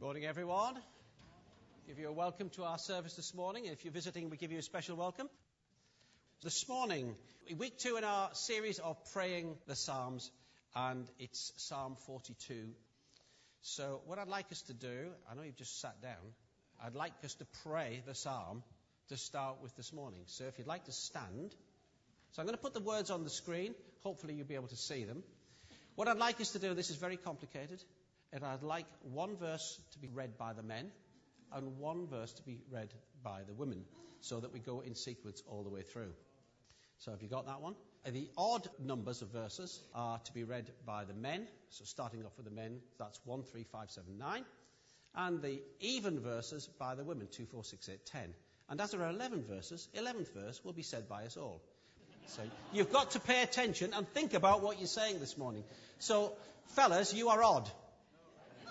Morning, everyone. Give you a welcome to our service this morning. If you're visiting, we give you a special welcome. This morning, week two in our series of praying the Psalms, and it's Psalm 42. So, what I'd like us to do, I know you've just sat down, I'd like us to pray the Psalm to start with this morning. So, if you'd like to stand, so I'm going to put the words on the screen. Hopefully, you'll be able to see them. What I'd like us to do, this is very complicated, and I'd like one verse to be read by the men and one verse to be read by the women, so that we go in sequence all the way through. So have you got that one? The odd numbers of verses are to be read by the men. So starting off with the men, that's 1, 3, 5, 7, 9. And the even verses by the women, 2, 4, 6, 8, 10. And as there are 11 verses, 11th verse will be said by us all. So you've got to pay attention and think about what you're saying this morning. So, fellas, you are odd.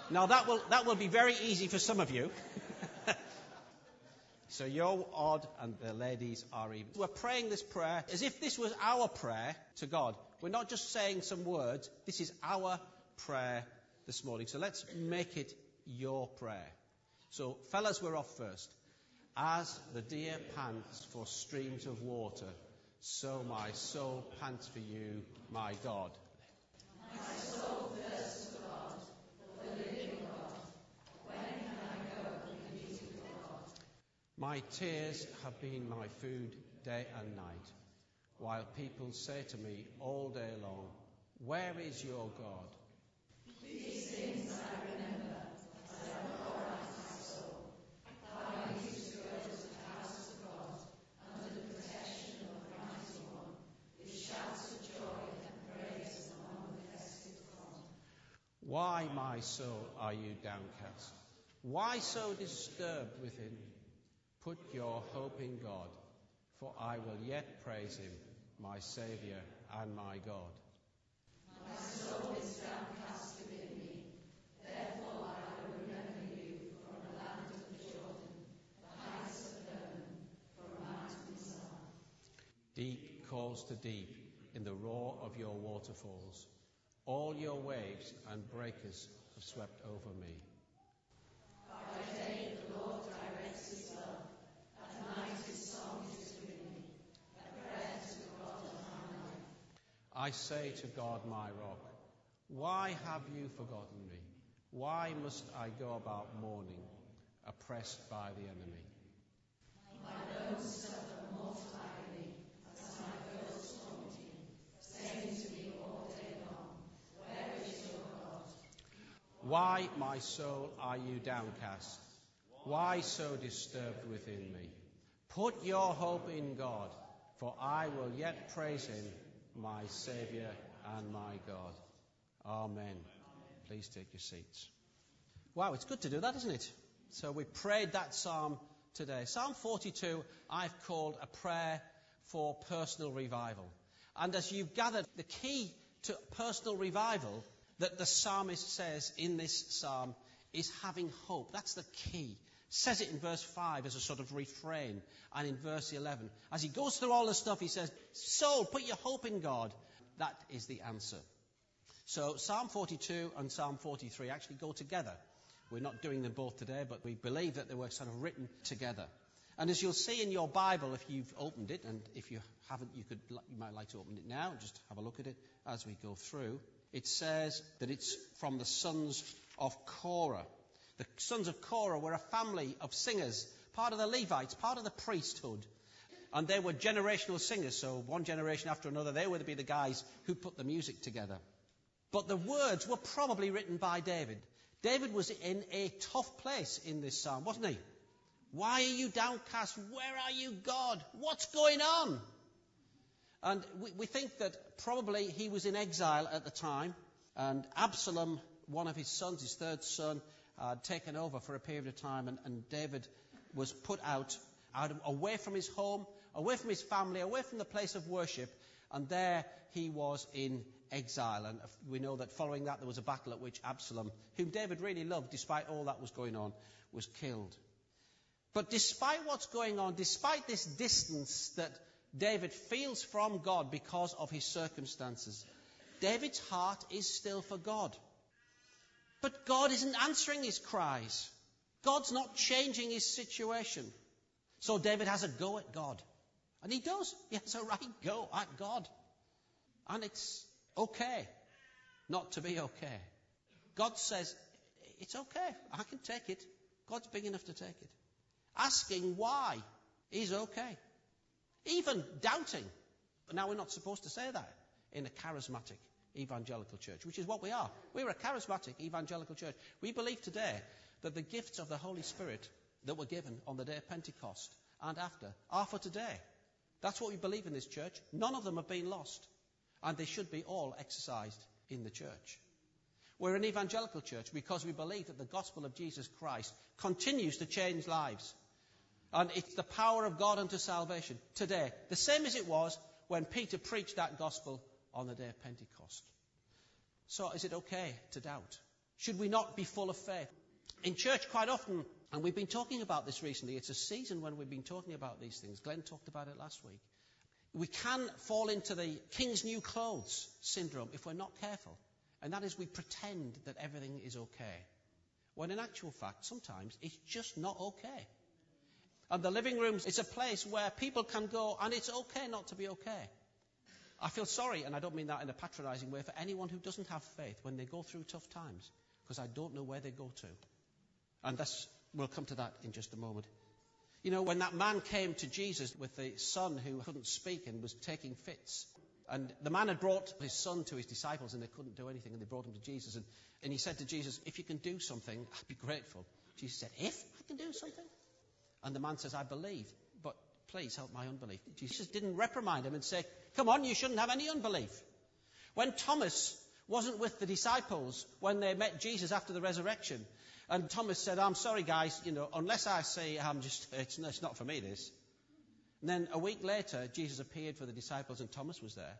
Now that will, that will be very easy for some of you. So you're odd and the ladies are even. We're praying this prayer as if this was our prayer to God. We're not just saying some words. This is our prayer this morning. So let's make it your prayer. So fellas, we're off first. As the deer pants for streams of water, so my soul pants for you, my God. My soul thirsts for God, for the living God. When my tears have been my food day and night, while people say to me all day long, Where is your God? These things I remember as I pour out my soul. How I used to go to the house of God under the protection of the Mighty One, with shouts of joy and praise among the festive throng. Why, my soul, are you downcast? Why so disturbed within me? Put your hope in God, for I will yet praise him, my Saviour and my God. My soul is downcast within me. Therefore I will remember you from the land of the Jordan, the heights of Hermon, from Mount Mizar. Deep calls to deep in the roar of your waterfalls. All your waves and breakers have swept over me. By day the Lord directs his love. At night his song is within me. A prayer to God on high. I say to God, my rock, why have you forgotten me? Why must I go about mourning, oppressed by the enemy? My bones suffer mortal agony as my me, saying to me all day long, Where is your God? Why, my soul, are you downcast? Why so disturbed within me? Put your hope in God, for I will yet praise him, my Saviour and my God. Amen. Please take your seats. Wow, it's good to do that, isn't it? So we prayed that psalm today. Psalm 42, I've called a prayer for personal revival. And as you've gathered, the key to personal revival that the psalmist says in this psalm is having hope. That's the key. Says it in verse 5 as a sort of refrain, and in verse 11. As he goes through all the stuff, he says, Soul, put your hope in God. That is the answer. So Psalm 42 and Psalm 43 actually go together. We're not doing them both today, but we believe that they were sort of written together. And as you'll see in your Bible, if you've opened it, and if you haven't, you, could, you might like to open it now and just have a look at it as we go through. It says that it's from the sons of Korah. The sons of Korah were a family of singers, part of the Levites, part of the priesthood. And they were generational singers, so one generation after another, they would be the guys who put the music together. But the words were probably written by David. David was in a tough place in this psalm, wasn't he? Why are you downcast? Where are you, God? What's going on? And we, we think that probably he was in exile at the time, and Absalom, one of his sons, his third son, had taken over for a period of time, and, and David was put out, out of, away from his home, away from his family, away from the place of worship, and there he was in exile. And we know that following that there was a battle at which Absalom, whom David really loved despite all that was going on, was killed. But despite what's going on, despite this distance that David feels from God because of his circumstances, David's heart is still for God. But God isn't answering his cries. God's not changing his situation. So David has a go at God. And he does. He has a right go at God. And it's okay not to be okay. God says, it's okay. I can take it. God's big enough to take it. Asking why is okay. Even doubting. Now, we're not supposed to say that in a charismatic evangelical church, which is what we are. We're a charismatic evangelical church. We believe today that the gifts of the Holy Spirit that were given on the day of Pentecost and after are for today. That's what we believe in this church. None of them have been lost. And they should be all exercised in the church. We're an evangelical church because we believe that the gospel of Jesus Christ continues to change lives. And it's the power of God unto salvation today, the same as it was when Peter preached that gospel on the day of Pentecost. So, is it okay to doubt? Should we not be full of faith? In church, quite often, and we've been talking about this recently, it's a season when we've been talking about these things. Glenn talked about it last week. We can fall into the king's new clothes syndrome if we're not careful. And that is we pretend that everything is okay. When in actual fact, sometimes it's just not okay. And the living room is a place where people can go and it's okay not to be okay. I feel sorry, and I don't mean that in a patronizing way, for anyone who doesn't have faith when they go through tough times, because I don't know where they go to. And that's, we'll come to that in just a moment. You know, when that man came to Jesus with the son who couldn't speak and was taking fits, and the man had brought his son to his disciples and they couldn't do anything, and they brought him to Jesus. And, and he said to Jesus, If you can do something, I'd be grateful. Jesus said, If I can do something? And the man says, I believe, please help my unbelief. Jesus didn't reprimand him and say, Come on, you shouldn't have any unbelief. When Thomas wasn't with the disciples when they met Jesus after the resurrection, and Thomas said, I'm sorry, guys, you know, unless I say I'm just, it's, it's not for me, this. And then a week later, Jesus appeared for the disciples and Thomas was there.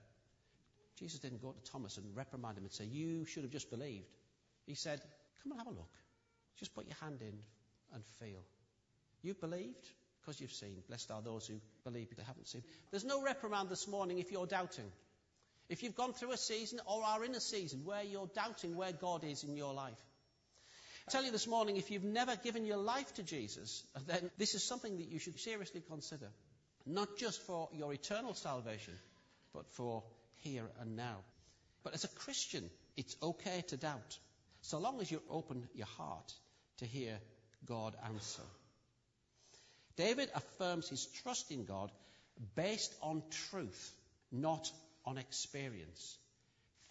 Jesus didn't go to Thomas and reprimand him and say, You should have just believed. He said, Come and have a look. Just put your hand in and feel. You've believed because you've seen. Blessed are those who believe but they haven't seen. There's no reprimand this morning if you're doubting. If you've gone through a season or are in a season where you're doubting where God is in your life. I tell you this morning, if you've never given your life to Jesus, then this is something that you should seriously consider. Not just for your eternal salvation, but for here and now. But as a Christian, it's okay to doubt, so long as you open your heart to hear God answer. David affirms his trust in God based on truth, not on experience.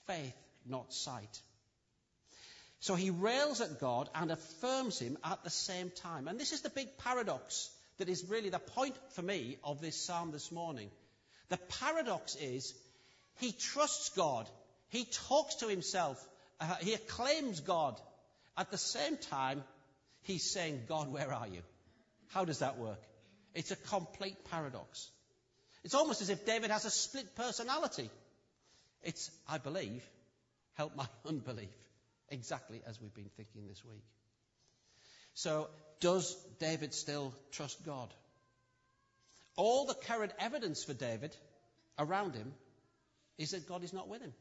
Faith, not sight. So he rails at God and affirms him at the same time. And this is the big paradox that is really the point for me of this psalm this morning. The paradox is he trusts God, he talks to himself, uh, he acclaims God. At the same time, he's saying, God, where are you? How does that work? It's a complete paradox. It's almost as if David has a split personality. It's, I believe, help my unbelief. Exactly as we've been thinking this week. So, does David still trust God? All the current evidence for David around him is that God is not with him.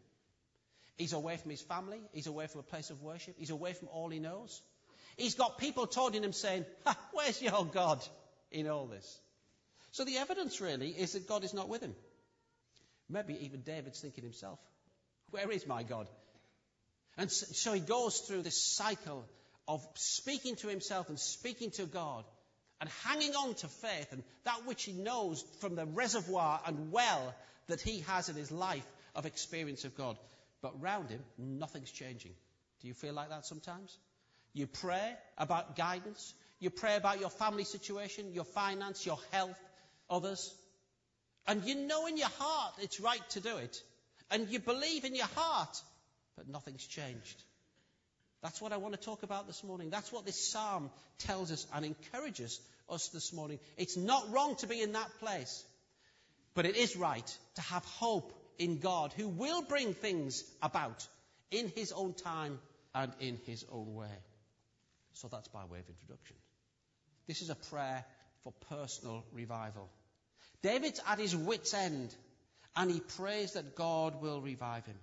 He's away from his family. He's away from a place of worship. He's away from all he knows. He's got people taunting him saying, Where's your God in all this? So the evidence really is that God is not with him. Maybe even David's thinking himself, Where is my God? And so he goes through this cycle of speaking to himself and speaking to God and hanging on to faith and that which he knows from the reservoir and well that he has in his life of experience of God. But round him, nothing's changing. Do you feel like that sometimes? You pray about guidance. You pray about your family situation, your finance, your health, others. And you know in your heart it's right to do it. And you believe in your heart, but nothing's changed. That's what I want to talk about this morning. That's what this psalm tells us and encourages us this morning. It's not wrong to be in that place, but it is right to have hope in God who will bring things about in his own time and in his own way. So that's by way of introduction. This is a prayer for personal revival. David's at his wits' end and he prays that God will revive him.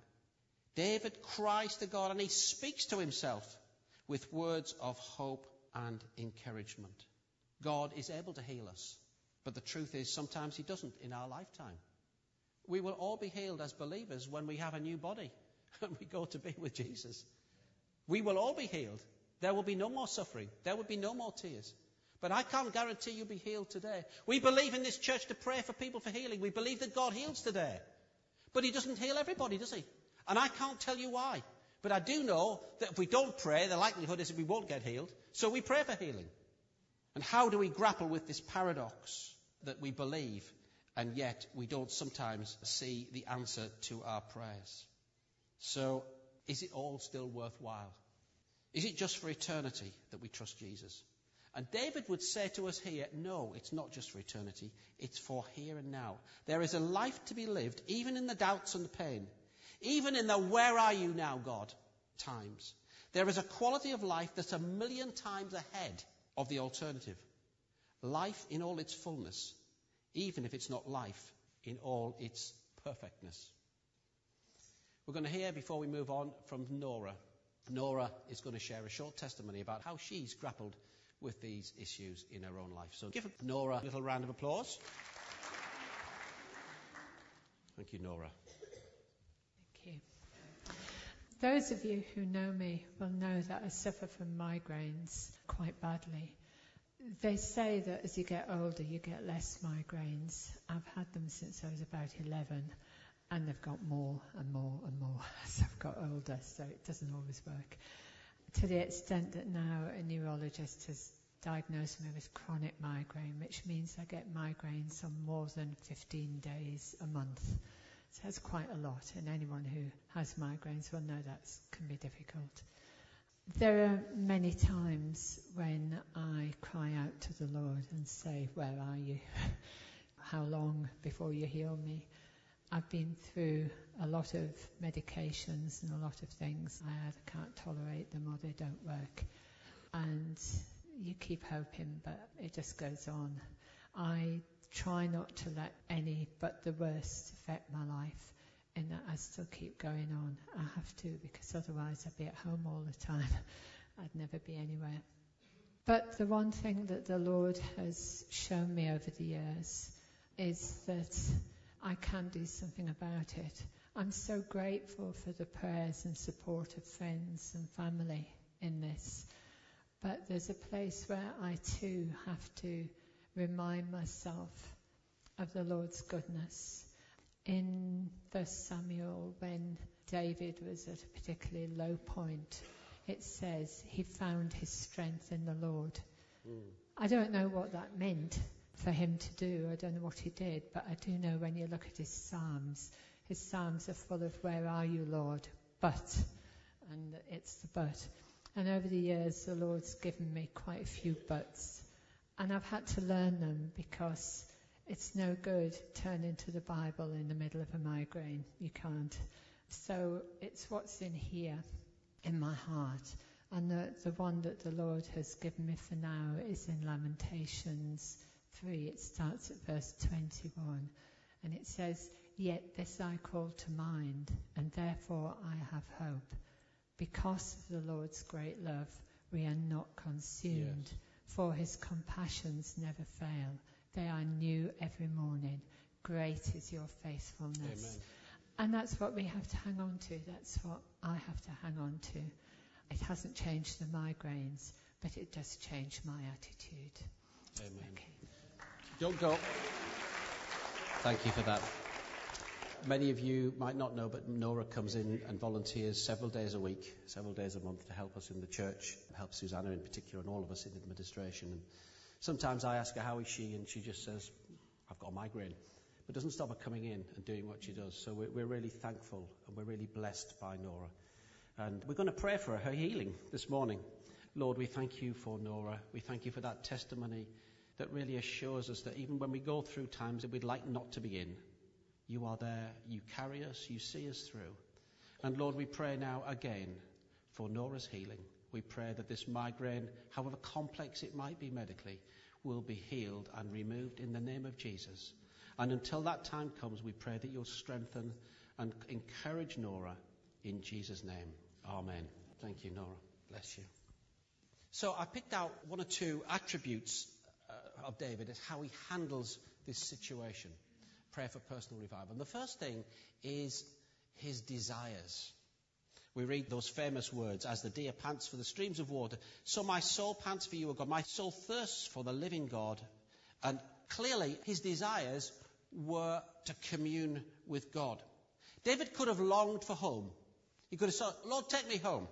David cries to God and he speaks to himself. with words of hope and encouragement. God is able to heal us, but the truth is sometimes He doesn't in our lifetime. We will all be healed as believers when we have a new body and we go to be with Jesus. We will all be healed. There will be no more suffering. There will be no more tears. But I can't guarantee you'll be healed today. We believe in this church to pray for people for healing. We believe that God heals today. But He doesn't heal everybody, does He? And I can't tell you why. But I do know that if we don't pray, the likelihood is that we won't get healed. So we pray for healing. And how do we grapple with this paradox that we believe and yet we don't sometimes see the answer to our prayers? So, is it all still worthwhile? Is it just for eternity that we trust Jesus? And David would say to us here, no, it's not just for eternity, it's for here and now. There is a life to be lived, even in the doubts and the pain, even in the where are you now, God times. There is a quality of life that's a million times ahead of the alternative. Life in all its fullness, even if it's not life in all its perfectness. We're going to hear, before we move on, from Nora. Nora is going to share a short testimony about how she's grappled with these issues in her own life. So give Nora a little round of applause. Thank you, Nora. Thank you. Those of you who know me will know that I suffer from migraines quite badly. They say that as you get older, you get less migraines. I've had them since I was about 11, and they've got more and more and more as I've got older, so it doesn't always work to the extent that now a neurologist has diagnosed me with chronic migraine, which means I get migraines on more than 15 days a month. So that's quite a lot, and anyone who has migraines will know that can be difficult. There are many times when I cry out to the Lord and say, Where are you? How long before you heal me? I've been through a lot of medications and a lot of things. I either can't tolerate them or they don't work. And you keep hoping, but it just goes on. I try not to let any but the worst affect my life in that I still keep going on. I have to because otherwise I'd be at home all the time. I'd never be anywhere. But the one thing that the Lord has shown me over the years is that I can do something about it. I'm so grateful for the prayers and support of friends and family in this. But there's a place where I too have to remind myself of the Lord's goodness. In 1 Samuel, when David was at a particularly low point, it says he found his strength in the Lord. Mm. I don't know what that meant for him to do. I don't know what he did, but I do know when you look at his Psalms, his Psalms are full of, Where are you, Lord? But. And it's the but. And over the years, the Lord's given me quite a few buts. And I've had to learn them because it's no good turning to the Bible in the middle of a migraine. You can't. So it's what's in here, in my heart. And the, the one that the Lord has given me for now is in Lamentations 3, it starts at verse 21, and it says, Yet this I call to mind, and therefore I have hope. Because of the Lord's great love, we are not consumed, yes. for his compassions never fail. They are new every morning. Great is your faithfulness. Amen. And that's what we have to hang on to. That's what I have to hang on to. It hasn't changed the migraines, but it does change my attitude. Amen. Okay. Don't go. Thank you for that. Many of you might not know, but Nora comes in and volunteers several days a week, several days a month to help us in the church, help Susanna in particular, and all of us in administration. And sometimes I ask her, How is she? And she just says, I've got a migraine. But doesn't stop her coming in and doing what she does. So we're, we're really thankful and we're really blessed by Nora. And we're going to pray for her, her healing this morning. Lord, we thank you for Nora. We thank you for that testimony that really assures us that even when we go through times that we'd like not to be in, you are there, you carry us, you see us through. And Lord, we pray now again for Nora's healing. We pray that this migraine, however complex it might be medically, will be healed and removed in the name of Jesus. And until that time comes, we pray that you'll strengthen and encourage Nora in Jesus' name. Amen. Thank you, Nora. Bless you. So I picked out one or two attributes Uh, of David is how he handles this situation. Prayer for personal revival. And the first thing is his desires. We read those famous words, as the deer pants for the streams of water, so my soul pants for you, O God. My soul thirsts for the living God. And clearly, his desires were to commune with God. David could have longed for home. He could have said, Lord, take me home.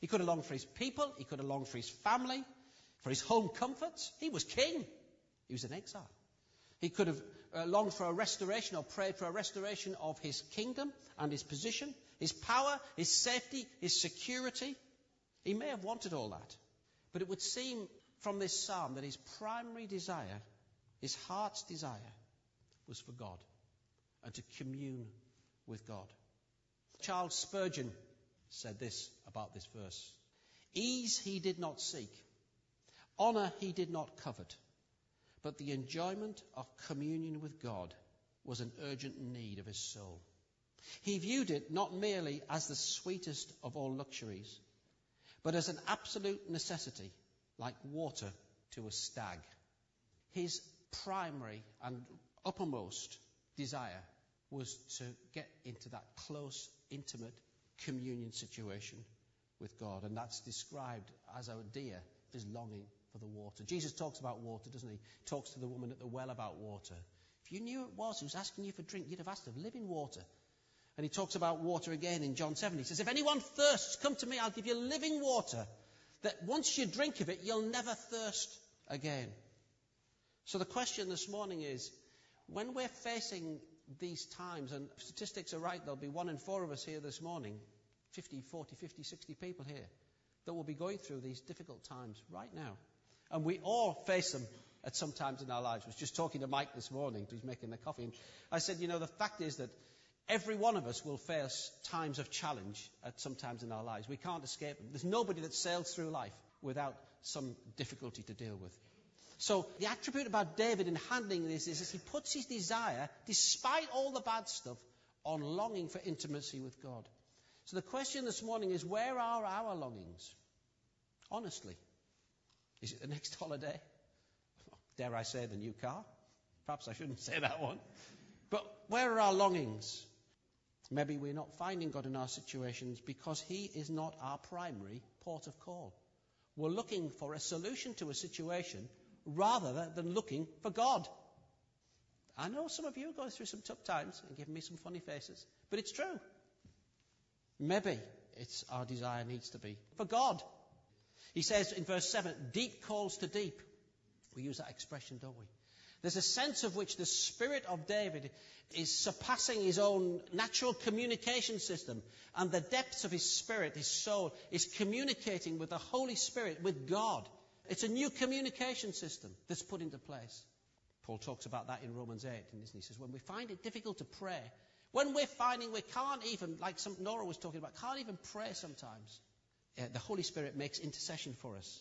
He could have longed for his people. He could have longed for his family, for his home comforts. He was king. He was in exile. He could have uh, longed for a restoration or prayed for a restoration of his kingdom and his position, his power, his safety, his security. He may have wanted all that. But it would seem from this psalm that his primary desire, his heart's desire, was for God and to commune with God. Charles Spurgeon said this about this verse Ease he did not seek, honour he did not covet but the enjoyment of communion with God was an urgent need of his soul. He viewed it not merely as the sweetest of all luxuries, but as an absolute necessity, like water to a stag. His primary and uppermost desire was to get into that close, intimate communion situation with God. And that's described as our deer is longing for the water. Jesus talks about water, doesn't he? Talks to the woman at the well about water. If you knew it was who was asking you for drink, you'd have asked of living water. And he talks about water again in John 7. He says, If anyone thirsts, come to me, I'll give you living water. That once you drink of it, you'll never thirst again. So the question this morning is when we're facing these times, and statistics are right, there'll be one in four of us here this morning 50, 40, 50, 60 people here that will be going through these difficult times right now. And we all face them at some times in our lives. I was just talking to Mike this morning, who's making the coffee. And I said, you know, the fact is that every one of us will face times of challenge at some times in our lives. We can't escape them. There's nobody that sails through life without some difficulty to deal with. So the attribute about David in handling this is, is he puts his desire, despite all the bad stuff, on longing for intimacy with God. So the question this morning is, where are our longings? Honestly. Is it the next holiday? Dare I say the new car? Perhaps I shouldn't say that one. But where are our longings? Maybe we're not finding God in our situations because He is not our primary port of call. We're looking for a solution to a situation rather than looking for God. I know some of you are going through some tough times and giving me some funny faces, but it's true. Maybe it's our desire needs to be for God he says in verse 7 deep calls to deep. We use that expression, don't we? There's a sense of which the spirit of David is surpassing his own natural communication system, and the depths of his spirit, his soul, is communicating with the Holy Spirit, with God. It's a new communication system that's put into place. Paul talks about that in Romans 8, and he says, when we find it difficult to pray, when we're finding we can't even, like some, Nora was talking about, can't even pray sometimes, uh, the Holy Spirit makes intercession for us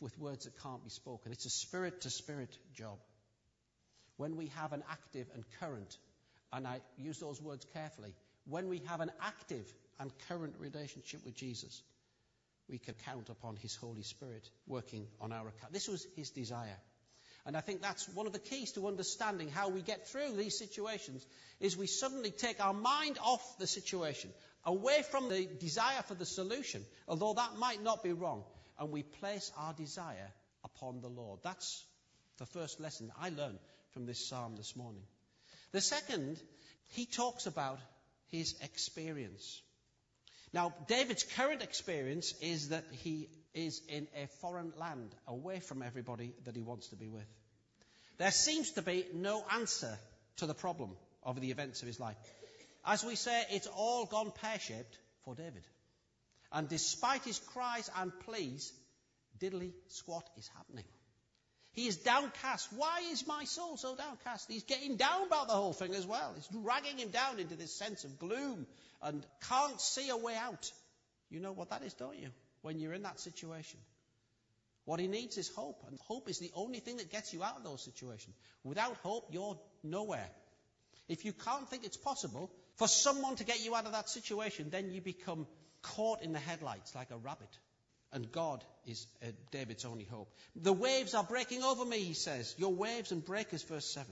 with words that can't be spoken. It's a spirit to spirit job. When we have an active and current, and I use those words carefully, when we have an active and current relationship with Jesus, we can count upon His Holy Spirit working on our account. This was His desire. And I think that's one of the keys to understanding how we get through these situations is we suddenly take our mind off the situation, away from the desire for the solution, although that might not be wrong, and we place our desire upon the Lord. That's the first lesson I learned from this psalm this morning. The second, he talks about his experience. Now, David's current experience is that he is in a foreign land, away from everybody that he wants to be with. There seems to be no answer to the problem of the events of his life. As we say, it's all gone pear shaped for David. And despite his cries and pleas, diddly squat is happening. He is downcast. Why is my soul so downcast? He's getting down about the whole thing as well. It's dragging him down into this sense of gloom and can't see a way out. You know what that is, don't you? When you're in that situation. What he needs is hope, and hope is the only thing that gets you out of those situations. Without hope, you're nowhere. If you can't think it's possible for someone to get you out of that situation, then you become caught in the headlights like a rabbit. And God is uh, David's only hope. The waves are breaking over me, he says. Your waves and breakers, verse 7.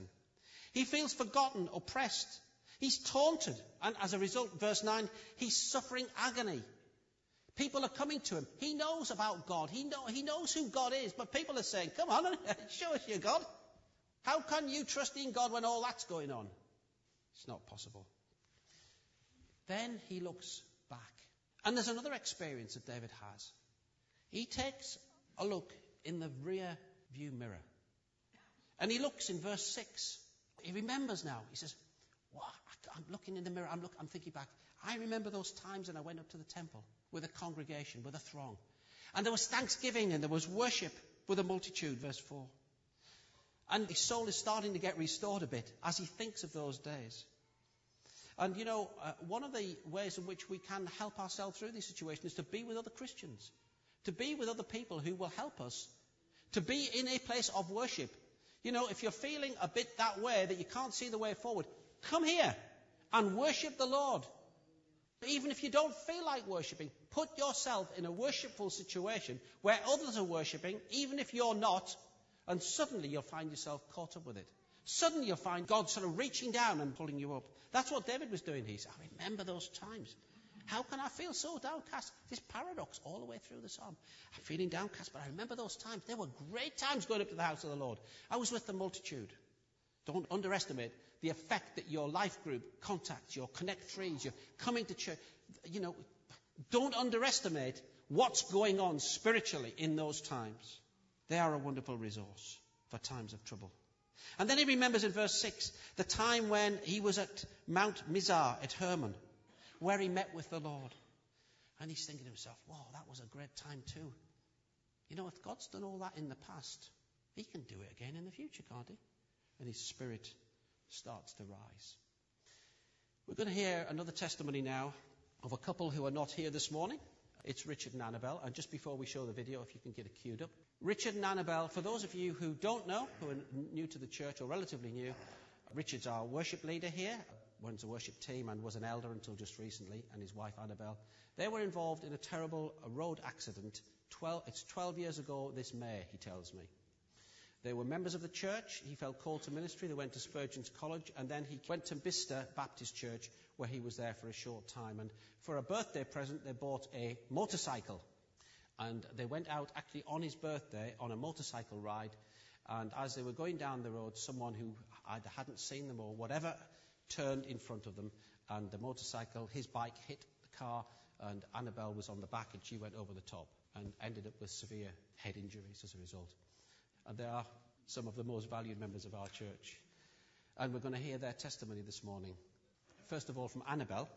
He feels forgotten, oppressed. He's taunted. And as a result, verse 9, he's suffering agony. People are coming to him. He knows about God. He, know, he knows who God is. But people are saying, come on, show us your God. How can you trust in God when all that's going on? It's not possible. Then he looks back. And there's another experience that David has. He takes a look in the rear view mirror. And he looks in verse 6. He remembers now. He says, well, I'm looking in the mirror. I'm, look, I'm thinking back. I remember those times when I went up to the temple with a congregation, with a throng. And there was thanksgiving and there was worship with a multitude, verse 4. And his soul is starting to get restored a bit as he thinks of those days. And you know, uh, one of the ways in which we can help ourselves through this situation is to be with other Christians, to be with other people who will help us, to be in a place of worship. You know, if you're feeling a bit that way, that you can't see the way forward, come here and worship the Lord. Even if you don't feel like worshipping, put yourself in a worshipful situation where others are worshipping, even if you're not, and suddenly you'll find yourself caught up with it. Suddenly you'll find God sort of reaching down and pulling you up. That's what David was doing. He said, I remember those times. How can I feel so downcast? This paradox all the way through the psalm. I'm feeling downcast, but I remember those times. There were great times going up to the house of the Lord. I was with the multitude. Don't underestimate the effect that your life group contacts, your connect threes, your coming to church. You know, don't underestimate what's going on spiritually in those times. They are a wonderful resource for times of trouble. And then he remembers in verse 6 the time when he was at Mount Mizar at Hermon, where he met with the Lord. And he's thinking to himself, wow, that was a great time too. You know, if God's done all that in the past, he can do it again in the future, can't he? And his spirit starts to rise. We're going to hear another testimony now of a couple who are not here this morning. It's Richard and Annabelle. And just before we show the video, if you can get it queued up. Richard and Annabelle, for those of you who don't know, who are new to the church or relatively new, Richard's our worship leader here, runs a worship team and was an elder until just recently, and his wife Annabelle. They were involved in a terrible road accident. 12, it's 12 years ago this May, he tells me. They were members of the church. He felt called to ministry. They went to Spurgeon's College, and then he went to Bicester Baptist Church, where he was there for a short time. And for a birthday present, they bought a motorcycle. And they went out actually on his birthday on a motorcycle ride. And as they were going down the road, someone who either hadn't seen them or whatever turned in front of them, and the motorcycle, his bike hit the car, and Annabelle was on the back, and she went over the top and ended up with severe head injuries as a result. And they are some of the most valued members of our church. And we're going to hear their testimony this morning. First of all, from Annabelle,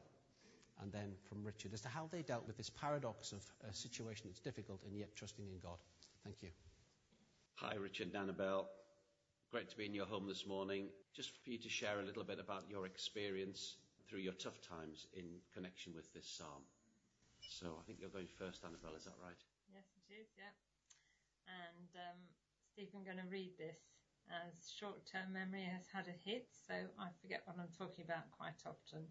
and then from Richard, as to how they dealt with this paradox of a situation that's difficult and yet trusting in God. Thank you. Hi, Richard and Annabelle. Great to be in your home this morning. Just for you to share a little bit about your experience through your tough times in connection with this psalm. So I think you're going first, Annabelle, is that right? Yes, it is, yeah. And um, Stephen going to read this as short-term memory has had a hit, so I forget what I'm talking about quite often.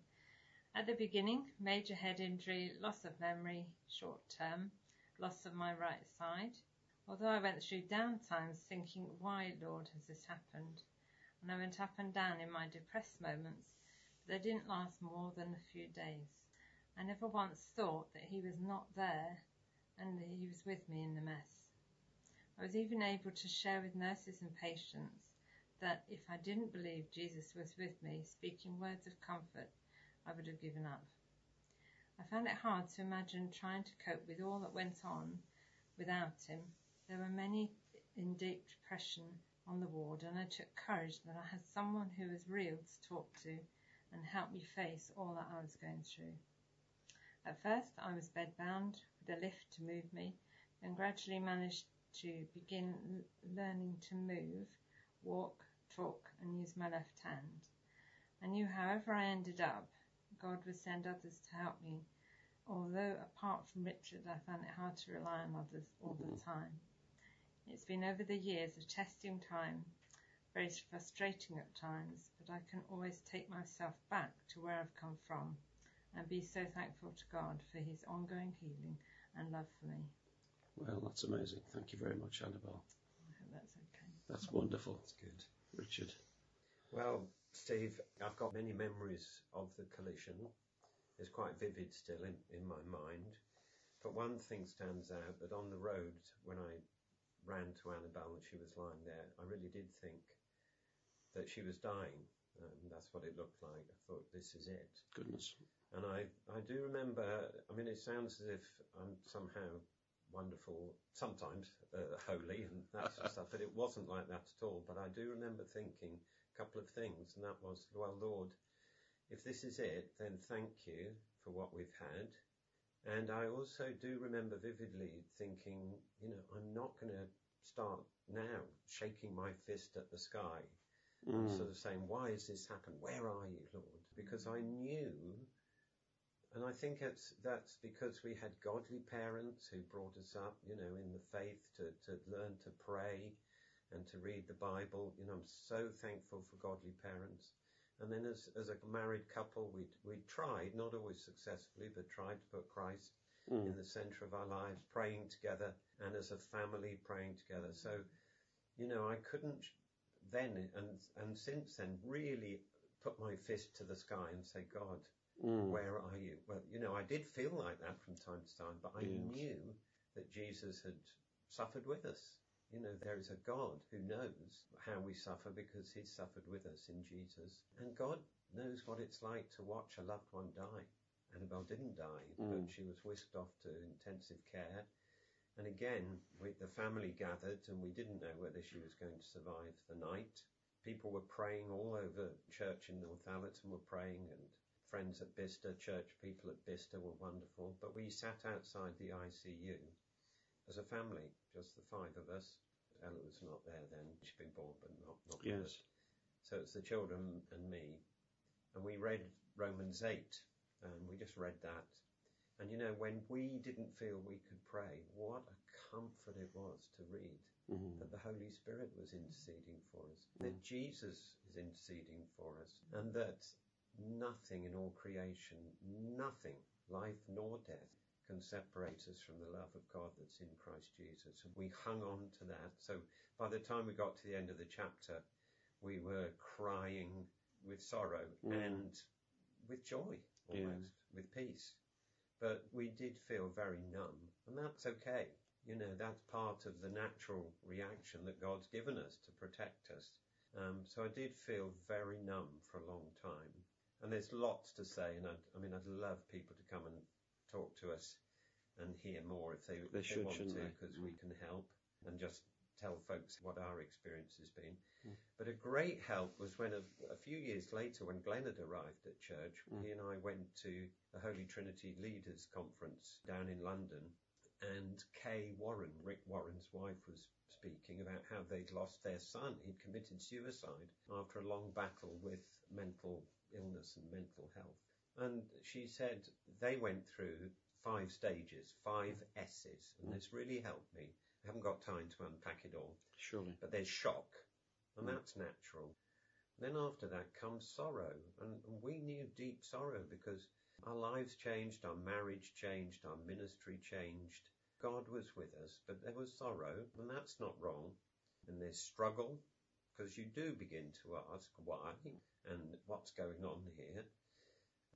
At the beginning, major head injury, loss of memory, short-term, loss of my right side. Although I went through down times thinking, why, Lord, has this happened? And I went up and down in my depressed moments, but they didn't last more than a few days. I never once thought that he was not there and that he was with me in the mess. I was even able to share with nurses and patients that if I didn't believe Jesus was with me, speaking words of comfort, I would have given up. I found it hard to imagine trying to cope with all that went on without him. There were many in deep depression on the ward, and I took courage that I had someone who was real to talk to and help me face all that I was going through. At first, I was bedbound with a lift to move me, and gradually managed to begin learning to move, walk, talk, and use my left hand. I knew however I ended up, God would send others to help me, although apart from Richard, I found it hard to rely on others all the time. It's been over the years of testing time, very frustrating at times, but I can always take myself back to where I've come from and be so thankful to God for his ongoing healing and love for me. Well, that's amazing. Thank you very much, Annabelle. I hope that's okay. That's wonderful. That's good. Richard. Well, Steve, I've got many memories of the collision. It's quite vivid still in, in my mind. But one thing stands out that on the road, when I ran to Annabelle and she was lying there, I really did think that she was dying. Um, that's what it looked like. I thought, this is it. Goodness. And I, I do remember, I mean, it sounds as if I'm somehow wonderful, sometimes uh, holy and that sort of stuff, but it wasn't like that at all. But I do remember thinking a couple of things, and that was, well, Lord, if this is it, then thank you for what we've had. And I also do remember vividly thinking, you know, I'm not going to start now shaking my fist at the sky, Mm. sort of saying, why has this happened? Where are you, Lord? Because I knew and I think it's, that's because we had godly parents who brought us up, you know, in the faith to, to learn to pray and to read the Bible. You know, I'm so thankful for godly parents. And then as, as a married couple, we we tried, not always successfully, but tried to put Christ Mm. in the center of our lives, praying together, and as a family praying together. So, you know, I couldn't then and and since then really put my fist to the sky and say, God, Mm. where are you? Well, you know, I did feel like that from time to time, but I Yes. knew that Jesus had suffered with us. You know, there is a God who knows how we suffer because he's suffered with us in Jesus. And God knows what it's like to watch a loved one die. Annabelle didn't die, Mm. but she was whisked off to intensive care. And again, we, the family gathered and we didn't know whether she was going to survive the night. People were praying all over church in Northallerton were praying and friends at Bicester, church people at Bicester were wonderful. But we sat outside the ICU as a family, just the five of us. Ella was not there then. She'd been born, but not, not with us. Yes. So it's the children and me. And we read Romans 8, and we just read that. And you know, when we didn't feel we could pray, what a comfort it was to read Mm. that the Holy Spirit was interceding for us, that Jesus is interceding for us, and that nothing in all creation, nothing, life nor death, can separate us from the love of God that's in Christ Jesus. And we hung on to that. So by the time we got to the end of the chapter, we were crying with sorrow Mm. and with joy, almost, with peace. But we did feel very numb, and that's okay. You know, that's part of the natural reaction that God's given us to protect us. Um, so I did feel very numb for a long time. And there's lots to say, and I'd, I mean, I'd love people to come and talk to us and hear more if they, They if should, want to, because Mm. we can help and just tell folks what our experience has been. Mm. But a great help was when a, a few years later, when Glenn had arrived at church, Mm. he and I went to the Holy Trinity Leaders Conference down in London, and Kay Warren, Rick Warren's wife, was speaking about how they'd lost their son. He'd committed suicide after a long battle with mental illness and mental health. And she said they went through five stages, five S's, and this really helped me. I haven't got time to unpack it all, Surely. but there's shock, and that's natural. Then after that comes sorrow, and we knew deep sorrow because our lives changed, our marriage changed, our ministry changed. God was with us, but there was sorrow, and that's not wrong. And there's struggle, because you do begin to ask why and what's going on here.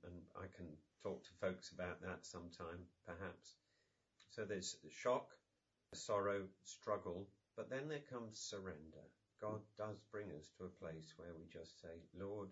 And I can talk to folks about that sometime, perhaps. So there's shock, sorrow, struggle, but then there comes surrender. God does bring us to a place where we just say, Lord,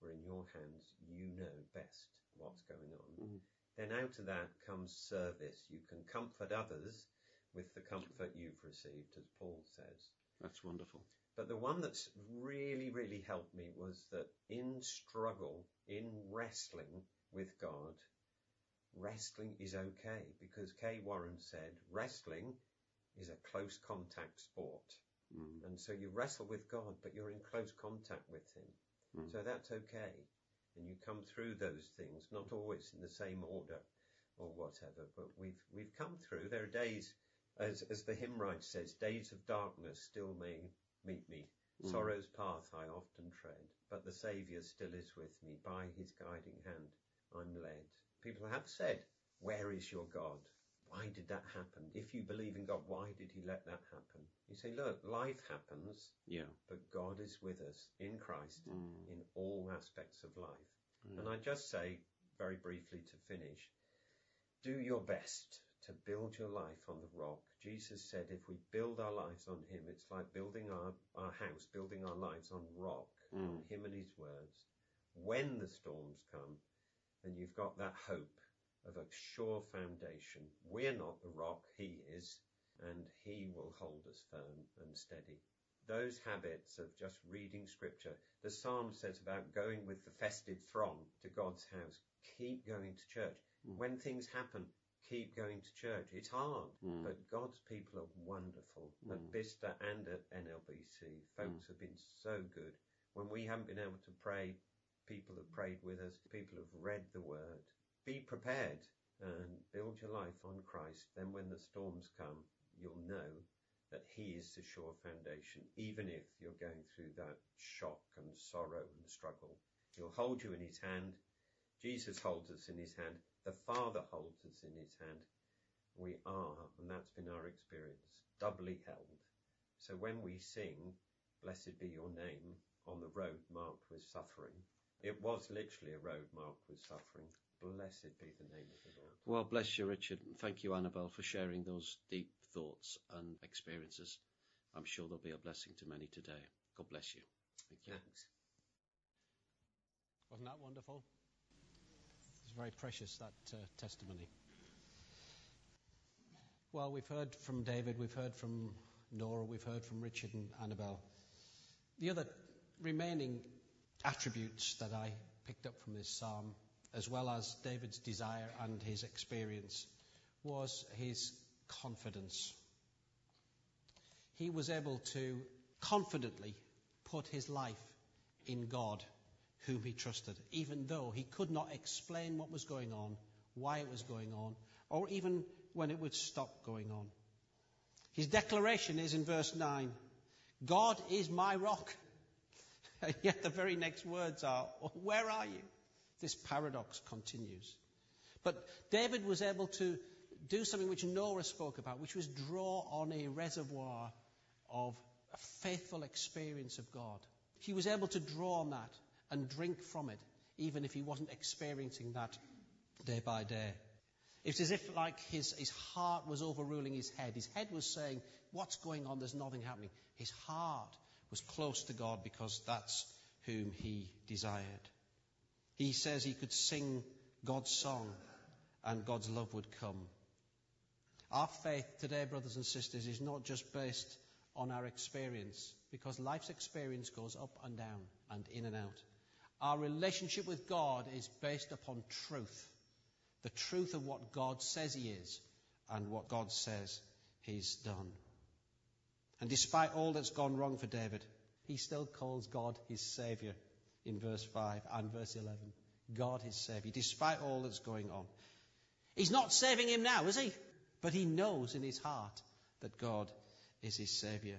we're in your hands. You know best what's going on. Mm. Then out of that comes service. You can comfort others with the comfort you've received, as Paul says. That's wonderful. But the one that's really, really helped me was that in struggle, in wrestling with God, wrestling is okay because Kay Warren said wrestling is a close contact sport. Mm. And so you wrestle with God, but you're in close contact with Him. Mm. So that's okay. And you come through those things, not always in the same order or whatever, but we've, we've come through. There are days, as, as the hymn writer says, days of darkness still may meet me. Mm. Sorrow's path I often tread, but the Saviour still is with me. By his guiding hand I'm led. People have said, Where is your God? why did that happen? If you believe in God, why did he let that happen? You say, look, life happens, Yeah. but God is with us in Christ Mm. in all aspects of life. Mm. And I just say very briefly to finish, do your best to build your life on the rock. Jesus said if we build our lives on him, it's like building our, our house, building our lives on rock, on Mm. him and his words. When the storms come, then you've got that hope of a sure foundation. We're not the rock, he is, and he will hold us firm and steady. Those habits of just reading scripture, the psalm says about going with the festive throng to God's house. Keep going to church. Mm. When things happen, keep going to church. It's hard, Mm. but God's people are wonderful. At Mm. Bista and at NLBC, folks have been so good. When we haven't been able to pray, people have prayed with us. People have read the word. Be prepared and build your life on Christ. Then when the storms come, you'll know that he is the sure foundation, even if you're going through that shock and sorrow and struggle. He'll hold you in his hand. Jesus holds us in his hand. The Father holds us in his hand. We are, and that's been our experience, doubly held. So when we sing, Blessed be your name, on the road marked with suffering, it was literally a road marked with suffering. Blessed be the name of the Lord. Well, bless you, Richard. and Thank you, Annabelle, for sharing those deep thoughts and experiences. I'm sure they'll be a blessing to many today. God bless you. Thank you. Thanks. Wasn't that wonderful? It's very precious, that uh, testimony. Well, we've heard from David, we've heard from Nora, we've heard from Richard and Annabelle. The other remaining attributes that I picked up from this psalm, as well as David's desire and his experience, was his confidence. He was able to confidently put his life in God whom he trusted, even though he could not explain what was going on, why it was going on, or even when it would stop going on. His declaration is in verse 9 God is my rock. And yet the very next words are, Where are you? This paradox continues. But David was able to do something which Nora spoke about, which was draw on a reservoir of a faithful experience of God. He was able to draw on that and drink from it, even if he wasn't experiencing that day by day. It's as if like his, his heart was overruling his head. His head was saying, what's going on? There's nothing happening. His heart was close to God because that's whom he desired. He says he could sing God's song and God's love would come. Our faith today, brothers and sisters, is not just based on our experience, because life's experience goes up and down and in and out. Our relationship with God is based upon truth the truth of what God says He is and what God says He's done. And despite all that's gone wrong for David, he still calls God his Saviour in verse 5 and verse 11. God his Saviour, despite all that's going on. He's not saving him now, is he? But he knows in his heart that God is his Saviour.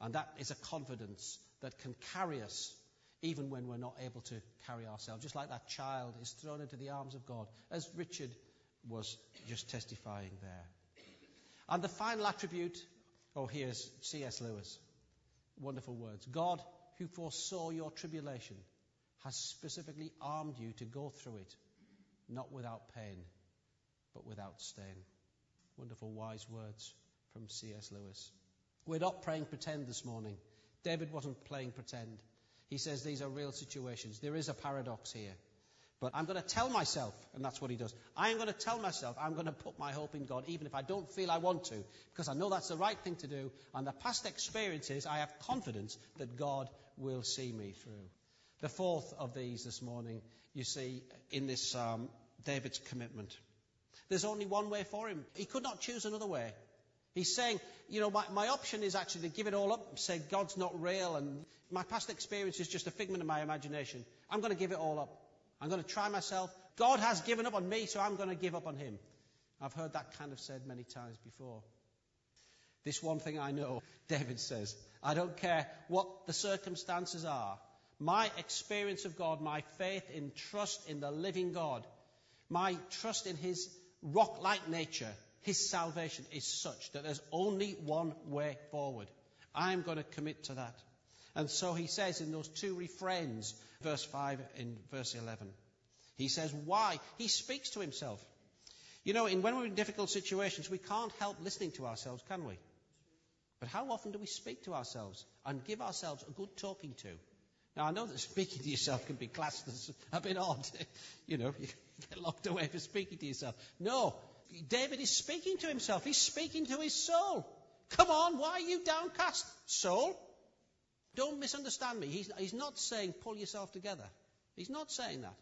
And that is a confidence that can carry us even when we're not able to carry ourselves. Just like that child is thrown into the arms of God, as Richard was just testifying there. And the final attribute, oh, here's C.S. Lewis. Wonderful words. God, who foresaw your tribulation, has specifically armed you to go through it, not without pain, but without stain. Wonderful, wise words from C.S. Lewis. We're not praying pretend this morning. David wasn't playing pretend. He says these are real situations. There is a paradox here. But I'm going to tell myself, and that's what he does. I am going to tell myself I'm going to put my hope in God, even if I don't feel I want to, because I know that's the right thing to do. And the past experiences, I have confidence that God will see me through. The fourth of these this morning, you see in this psalm, David's commitment. There's only one way for him. He could not choose another way. He's saying, you know, my, my option is actually to give it all up and say God's not real and my past experience is just a figment of my imagination. I'm going to give it all up. I'm going to try myself. God has given up on me, so I'm going to give up on him. I've heard that kind of said many times before. This one thing I know, David says, I don't care what the circumstances are. My experience of God, my faith in trust in the living God, my trust in his rock like nature, his salvation is such that there's only one way forward. I'm going to commit to that. And so he says in those two refrains, verse 5 and verse 11, he says, Why? He speaks to himself. You know, in, when we're in difficult situations, we can't help listening to ourselves, can we? But how often do we speak to ourselves and give ourselves a good talking to? Now, I know that speaking to yourself can be classed as a bit odd. you know, you get locked away for speaking to yourself. No, David is speaking to himself. He's speaking to his soul. Come on, why are you downcast, soul? Don't misunderstand me. He's, he's not saying pull yourself together. He's not saying that.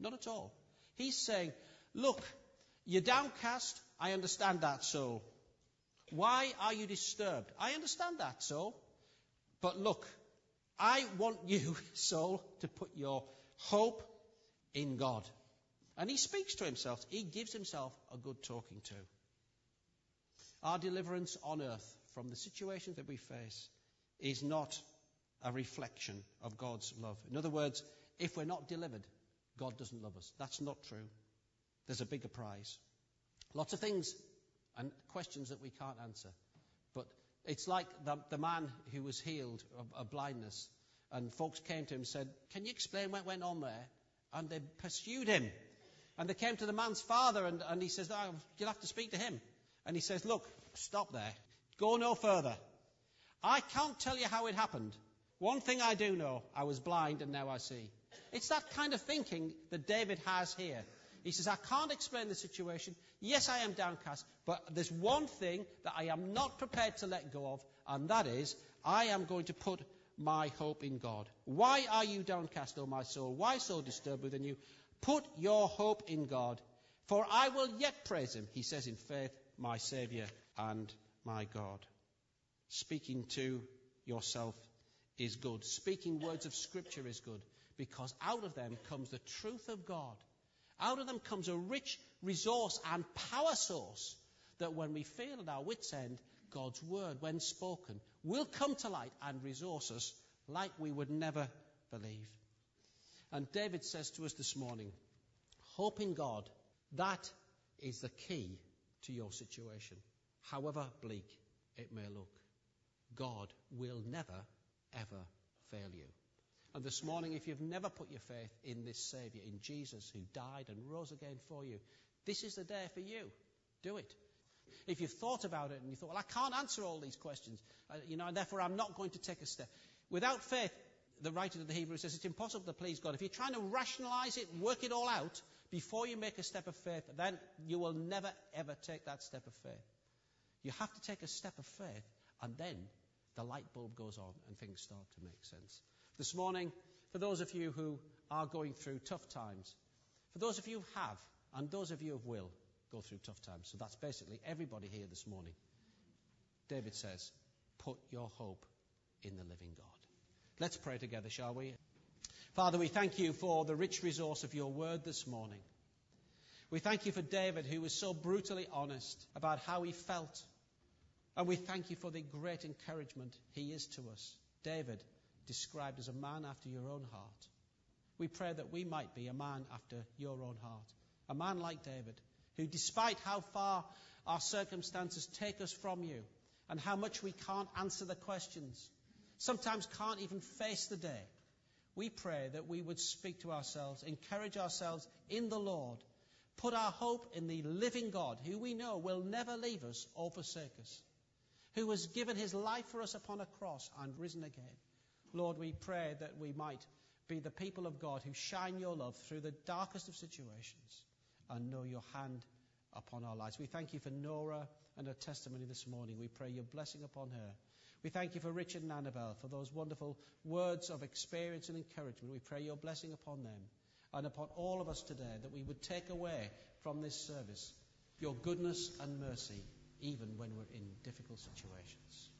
Not at all. He's saying, look, you're downcast. I understand that, soul. Why are you disturbed? I understand that, soul. But look, I want you, soul, to put your hope in God. And he speaks to himself. He gives himself a good talking to. Our deliverance on earth from the situations that we face is not a reflection of God's love. In other words, if we're not delivered, God doesn't love us. That's not true. There's a bigger prize. Lots of things and questions that we can't answer. But it's like the, the man who was healed of, of blindness. And folks came to him and said, Can you explain what went on there? And they pursued him. And they came to the man's father, and, and he says, oh, You'll have to speak to him. And he says, Look, stop there. Go no further. I can't tell you how it happened. One thing I do know I was blind and now I see. It's that kind of thinking that David has here. He says, I can't explain the situation. Yes, I am downcast, but there's one thing that I am not prepared to let go of, and that is, I am going to put my hope in God. Why are you downcast, O my soul? Why so disturbed within you? Put your hope in God, for I will yet praise him, he says in faith, my Saviour and my God. Speaking to yourself is good. Speaking words of Scripture is good because out of them comes the truth of God. Out of them comes a rich resource and power source that when we feel at our wits' end, God's word, when spoken, will come to light and resource us like we would never believe. And David says to us this morning, hope in God, that is the key to your situation. However bleak it may look, God will never ever fail you. And this morning, if you've never put your faith in this Saviour, in Jesus who died and rose again for you, this is the day for you. Do it. If you've thought about it and you thought, well, I can't answer all these questions, uh, you know, and therefore I'm not going to take a step. Without faith, the writer of the Hebrews says it's impossible to please God. If you're trying to rationalize it, work it all out before you make a step of faith, then you will never ever take that step of faith. You have to take a step of faith and then the light bulb goes on and things start to make sense. This morning, for those of you who are going through tough times, for those of you who have, and those of you who will go through tough times, so that's basically everybody here this morning, David says, put your hope in the living God. Let's pray together, shall we? Father, we thank you for the rich resource of your word this morning. We thank you for David, who was so brutally honest about how he felt and we thank you for the great encouragement he is to us. David, described as a man after your own heart. We pray that we might be a man after your own heart. A man like David, who, despite how far our circumstances take us from you and how much we can't answer the questions, sometimes can't even face the day, we pray that we would speak to ourselves, encourage ourselves in the Lord, put our hope in the living God, who we know will never leave us or forsake us who has given his life for us upon a cross and risen again. Lord, we pray that we might be the people of God who shine your love through the darkest of situations and know your hand upon our lives. We thank you for Nora and her testimony this morning. We pray your blessing upon her. We thank you for Richard and Annabelle for those wonderful words of experience and encouragement. We pray your blessing upon them and upon all of us today that we would take away from this service your goodness and mercy even when we're in difficult situations.